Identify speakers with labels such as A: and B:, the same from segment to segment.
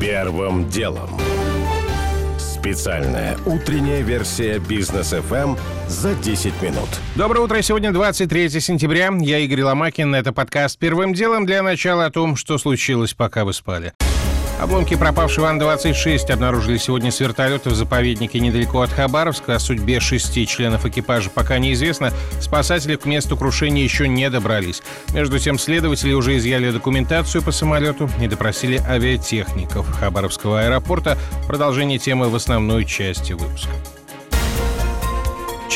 A: Первым делом. Специальная утренняя версия бизнес FM за 10 минут.
B: Доброе утро. Сегодня 23 сентября. Я Игорь Ломакин. Это подкаст «Первым делом» для начала о том, что случилось, пока вы спали. Обломки пропавшего Ан-26 обнаружили сегодня с вертолета в заповеднике недалеко от Хабаровска. О судьбе шести членов экипажа пока неизвестно. Спасатели к месту крушения еще не добрались. Между тем, следователи уже изъяли документацию по самолету и допросили авиатехников Хабаровского аэропорта. Продолжение темы в основной части выпуска.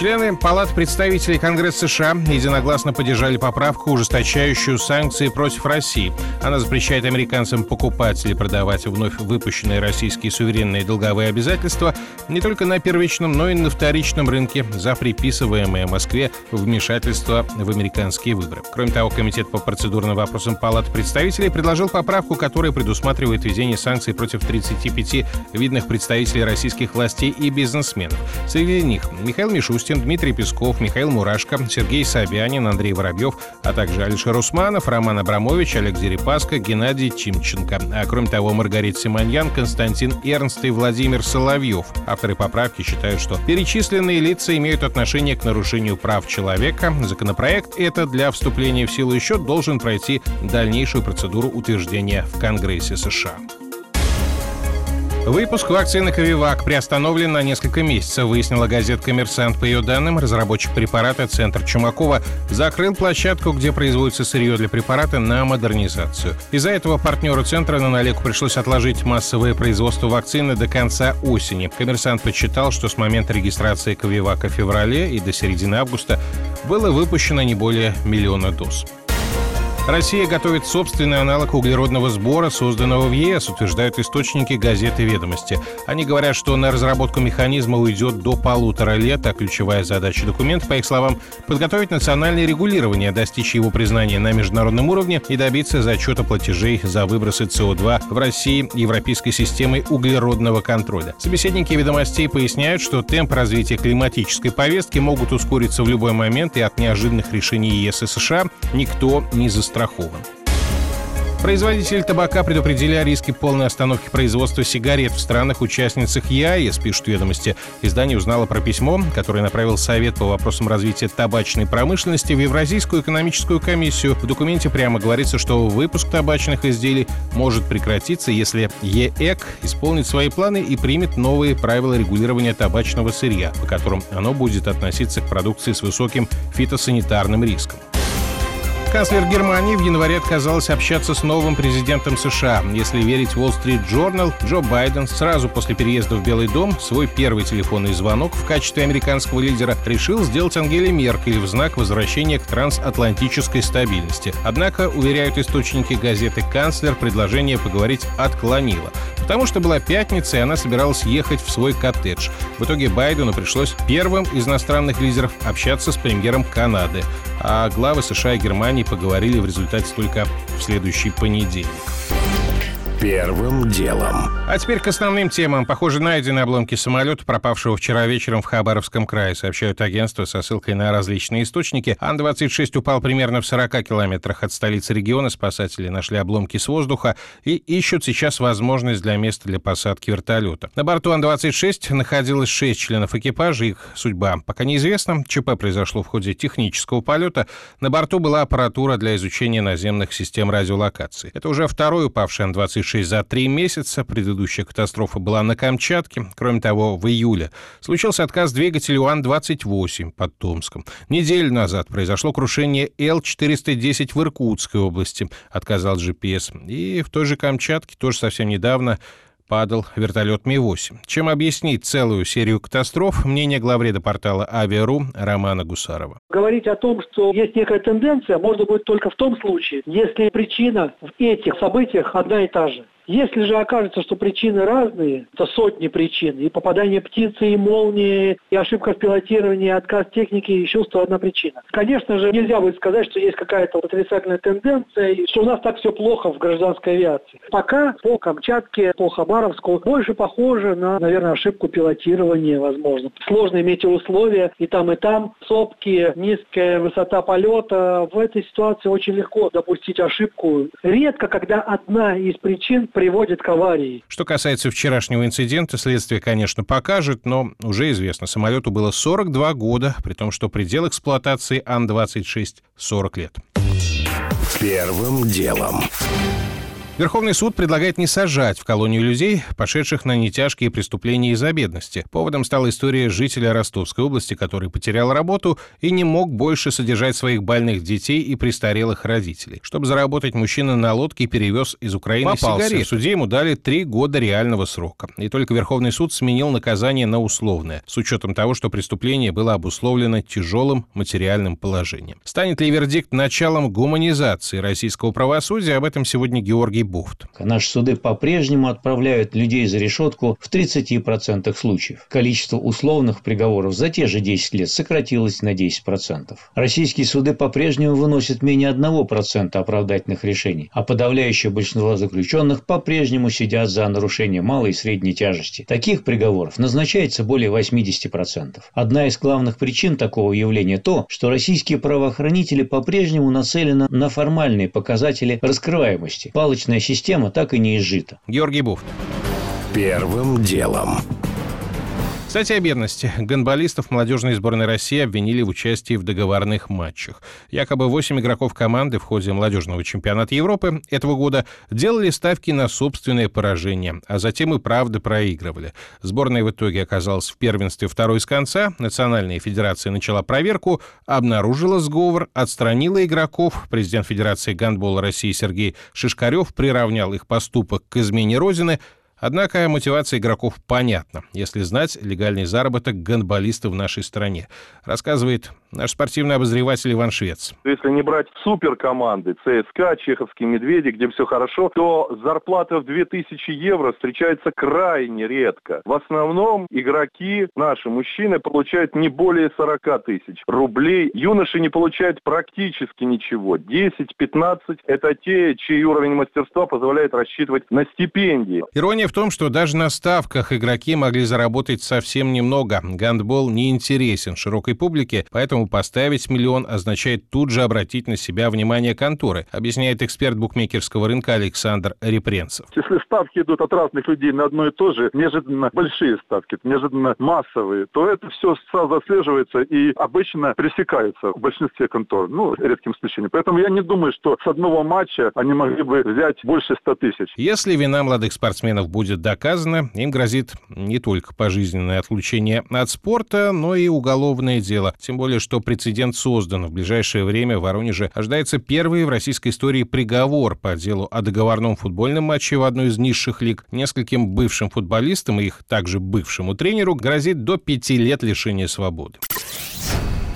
B: Члены Палат представителей Конгресса США единогласно поддержали поправку, ужесточающую санкции против России. Она запрещает американцам покупать или продавать вновь выпущенные российские суверенные долговые обязательства не только на первичном, но и на вторичном рынке за приписываемое Москве вмешательство в американские выборы. Кроме того, Комитет по процедурным вопросам Палат представителей предложил поправку, которая предусматривает введение санкций против 35 видных представителей российских властей и бизнесменов. Среди них Михаил Мишустин, Мишустин, Дмитрий Песков, Михаил Мурашко, Сергей Собянин, Андрей Воробьев, а также Алишер Усманов, Роман Абрамович, Олег Дерипаска, Геннадий Чимченко. А кроме того, Маргарита Симоньян, Константин Эрнст и Владимир Соловьев. Авторы поправки считают, что перечисленные лица имеют отношение к нарушению прав человека. Законопроект это для вступления в силу еще должен пройти дальнейшую процедуру утверждения в Конгрессе США. Выпуск вакцины «Ковивак» приостановлен на несколько месяцев, выяснила газета «Коммерсант». По ее данным, разработчик препарата «Центр Чумакова» закрыл площадку, где производится сырье для препарата, на модернизацию. Из-за этого партнеру «Центра» на налег пришлось отложить массовое производство вакцины до конца осени. «Коммерсант» подсчитал, что с момента регистрации «Ковивака» в феврале и до середины августа было выпущено не более миллиона доз. Россия готовит собственный аналог углеродного сбора, созданного в ЕС, утверждают источники газеты «Ведомости». Они говорят, что на разработку механизма уйдет до полутора лет, а ключевая задача документа, по их словам, подготовить национальное регулирование, достичь его признания на международном уровне и добиться зачета платежей за выбросы СО2 в России европейской системой углеродного контроля. Собеседники «Ведомостей» поясняют, что темп развития климатической повестки могут ускориться в любой момент, и от неожиданных решений ЕС и США никто не застрахован застрахован. Производители табака предупредили о риске полной остановки производства сигарет в странах-участницах ЕАЭС, пишут ведомости. Издание узнало про письмо, которое направил Совет по вопросам развития табачной промышленности в Евразийскую экономическую комиссию. В документе прямо говорится, что выпуск табачных изделий может прекратиться, если ЕЭК исполнит свои планы и примет новые правила регулирования табачного сырья, по которым оно будет относиться к продукции с высоким фитосанитарным риском. Канцлер Германии в январе отказалась общаться с новым президентом США. Если верить Wall Street Journal, Джо Байден сразу после переезда в Белый дом свой первый телефонный звонок в качестве американского лидера решил сделать Ангеле Меркель в знак возвращения к трансатлантической стабильности. Однако, уверяют источники газеты «Канцлер», предложение поговорить отклонила потому что была пятница, и она собиралась ехать в свой коттедж. В итоге Байдену пришлось первым из иностранных лидеров общаться с премьером Канады, а главы США и Германии поговорили в результате только в следующий понедельник.
A: Первым делом.
B: А теперь к основным темам. Похоже, найдены обломки самолета, пропавшего вчера вечером в Хабаровском крае, сообщают агентства со ссылкой на различные источники. Ан-26 упал примерно в 40 километрах от столицы региона. Спасатели нашли обломки с воздуха и ищут сейчас возможность для места для посадки вертолета. На борту Ан-26 находилось 6 членов экипажа. Их судьба пока неизвестна. ЧП произошло в ходе технического полета. На борту была аппаратура для изучения наземных систем радиолокации. Это уже второй упавший Ан-26 случившись за три месяца. Предыдущая катастрофа была на Камчатке. Кроме того, в июле случился отказ двигателя УАН-28 под Томском. Неделю назад произошло крушение Л-410 в Иркутской области. Отказал GPS. И в той же Камчатке тоже совсем недавно падал вертолет Ми-8. Чем объяснить целую серию катастроф, мнение главреда портала «Авиару» Романа Гусарова.
C: Говорить о том, что есть некая тенденция, можно будет только в том случае, если причина в этих событиях одна и та же. Если же окажется, что причины разные, это сотни причин, и попадание птицы, и молнии, и ошибка в пилотировании, отказ техники, еще сто одна причина. Конечно же, нельзя будет сказать, что есть какая-то отрицательная тенденция, и что у нас так все плохо в гражданской авиации. Пока по Камчатке, по Хабаровску больше похоже на, наверное, ошибку пилотирования, возможно. Сложные метеоусловия, и там, и там, сопки, низкая высота полета. В этой ситуации очень легко допустить ошибку. Редко, когда одна из причин приводит к аварии.
B: Что касается вчерашнего инцидента, следствие, конечно, покажет, но уже известно, самолету было 42 года, при том, что предел эксплуатации Ан-26 – 40 лет.
A: Первым делом.
B: Верховный суд предлагает не сажать в колонию людей, пошедших на нетяжкие преступления из-за бедности. Поводом стала история жителя Ростовской области, который потерял работу и не мог больше содержать своих больных детей и престарелых родителей. Чтобы заработать, мужчина на лодке перевез из Украины Попался. сигареты. В суде ему дали три года реального срока. И только Верховный суд сменил наказание на условное, с учетом того, что преступление было обусловлено тяжелым материальным положением. Станет ли вердикт началом гуманизации российского правосудия? Об этом сегодня Георгий Буфт.
D: Наши суды по-прежнему отправляют людей за решетку в 30% случаев. Количество условных приговоров за те же 10 лет сократилось на 10%. Российские суды по-прежнему выносят менее 1% оправдательных решений, а подавляющее большинство заключенных по-прежнему сидят за нарушение малой и средней тяжести. Таких приговоров назначается более 80%. Одна из главных причин такого явления то, что российские правоохранители по-прежнему нацелены на формальные показатели раскрываемости. Палочная система так и не изжита.
B: Георгий Буфт.
A: Первым делом.
B: Кстати, о бедности. Гонболистов молодежной сборной России обвинили в участии в договорных матчах. Якобы 8 игроков команды в ходе молодежного чемпионата Европы этого года делали ставки на собственное поражение, а затем и правда проигрывали. Сборная в итоге оказалась в первенстве второй с конца. Национальная федерация начала проверку, обнаружила сговор, отстранила игроков. Президент Федерации гандбола России Сергей Шишкарев приравнял их поступок к измене Родины – Однако мотивация игроков понятна, если знать легальный заработок гандболистов в нашей стране, рассказывает наш спортивный обозреватель Иван Швец.
E: Если не брать суперкоманды ЦСКА, Чеховские Медведи, где все хорошо, то зарплата в 2000 евро встречается крайне редко. В основном игроки, наши мужчины, получают не более 40 тысяч рублей. Юноши не получают практически ничего. 10-15 – это те, чей уровень мастерства позволяет рассчитывать на стипендии.
B: Ирония в том, что даже на ставках игроки могли заработать совсем немного. Гандбол не интересен широкой публике, поэтому поставить миллион означает тут же обратить на себя внимание конторы, объясняет эксперт букмекерского рынка Александр Репренцев.
E: Если ставки идут от разных людей на одно и то же, неожиданно большие ставки, неожиданно массовые, то это все сразу отслеживается и обычно пресекается в большинстве контор, ну, редким исключением. Поэтому я не думаю, что с одного матча они могли бы взять больше 100 тысяч.
B: Если вина молодых спортсменов будет будет доказано, им грозит не только пожизненное отлучение от спорта, но и уголовное дело. Тем более, что прецедент создан. В ближайшее время в Воронеже ожидается первый в российской истории приговор по делу о договорном футбольном матче в одной из низших лиг. Нескольким бывшим футболистам и их также бывшему тренеру грозит до пяти лет лишения свободы.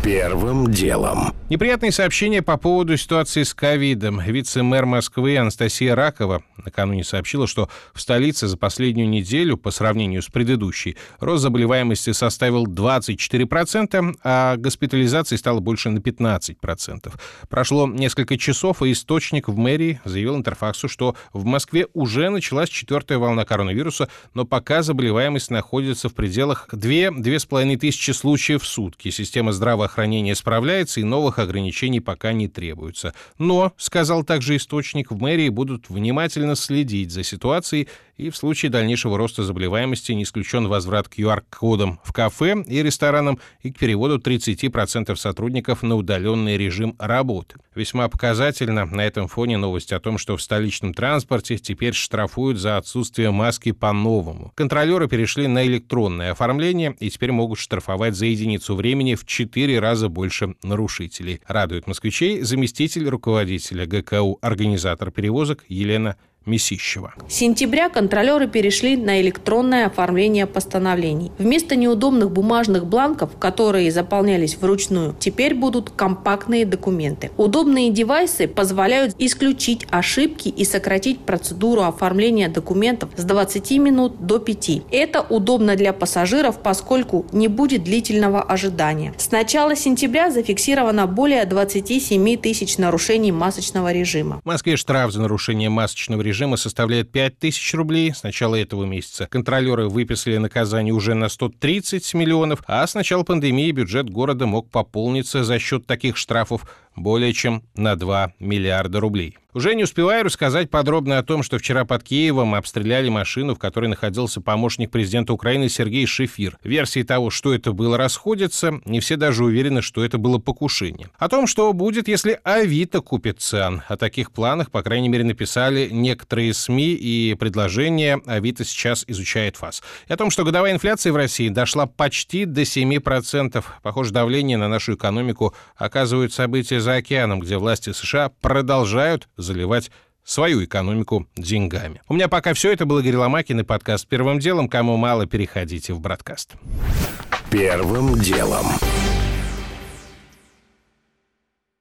A: Первым делом.
B: Неприятные сообщения по поводу ситуации с ковидом. Вице-мэр Москвы Анастасия Ракова накануне сообщила, что в столице за последнюю неделю, по сравнению с предыдущей, рост заболеваемости составил 24%, а госпитализации стало больше на 15%. Прошло несколько часов, и источник в мэрии заявил Интерфаксу, что в Москве уже началась четвертая волна коронавируса, но пока заболеваемость находится в пределах 2-2,5 тысячи случаев в сутки. Система здравоохранения справляется, и новых ограничений пока не требуется. Но, сказал также источник, в мэрии будут внимательно следить за ситуацией и в случае дальнейшего роста заболеваемости не исключен возврат QR-кодам в кафе и ресторанам и к переводу 30% сотрудников на удаленный режим работы. Весьма показательно на этом фоне новость о том, что в столичном транспорте теперь штрафуют за отсутствие маски по-новому. Контролеры перешли на электронное оформление и теперь могут штрафовать за единицу времени в 4 раза больше нарушителей. Радует москвичей заместитель руководителя ГКУ «Организатор перевозок» Елена Месищева.
F: С сентября контролеры перешли на электронное оформление постановлений. Вместо неудобных бумажных бланков, которые заполнялись вручную, теперь будут компактные документы. Удобные девайсы позволяют исключить ошибки и сократить процедуру оформления документов с 20 минут до 5. Это удобно для пассажиров, поскольку не будет длительного ожидания. С начала сентября зафиксировано более 27 тысяч нарушений масочного режима.
B: В Москве штраф за нарушение масочного режима режима составляет 5 тысяч рублей с начала этого месяца. Контролеры выписали наказание уже на 130 миллионов, а с начала пандемии бюджет города мог пополниться за счет таких штрафов более чем на 2 миллиарда рублей. Уже не успеваю рассказать подробно о том, что вчера под Киевом обстреляли машину, в которой находился помощник президента Украины Сергей Шефир. Версии того, что это было, расходятся. Не все даже уверены, что это было покушение. О том, что будет, если Авито купит ЦИАН. О таких планах, по крайней мере, написали некоторые СМИ и предложения Авито сейчас изучает ФАС. И о том, что годовая инфляция в России дошла почти до 7%. Похоже, давление на нашу экономику оказывают события за океаном, где власти США продолжают заливать свою экономику деньгами. У меня пока все. Это был Игорь Ломакин и подкаст «Первым делом». Кому мало, переходите в «Браткаст».
A: Первым делом.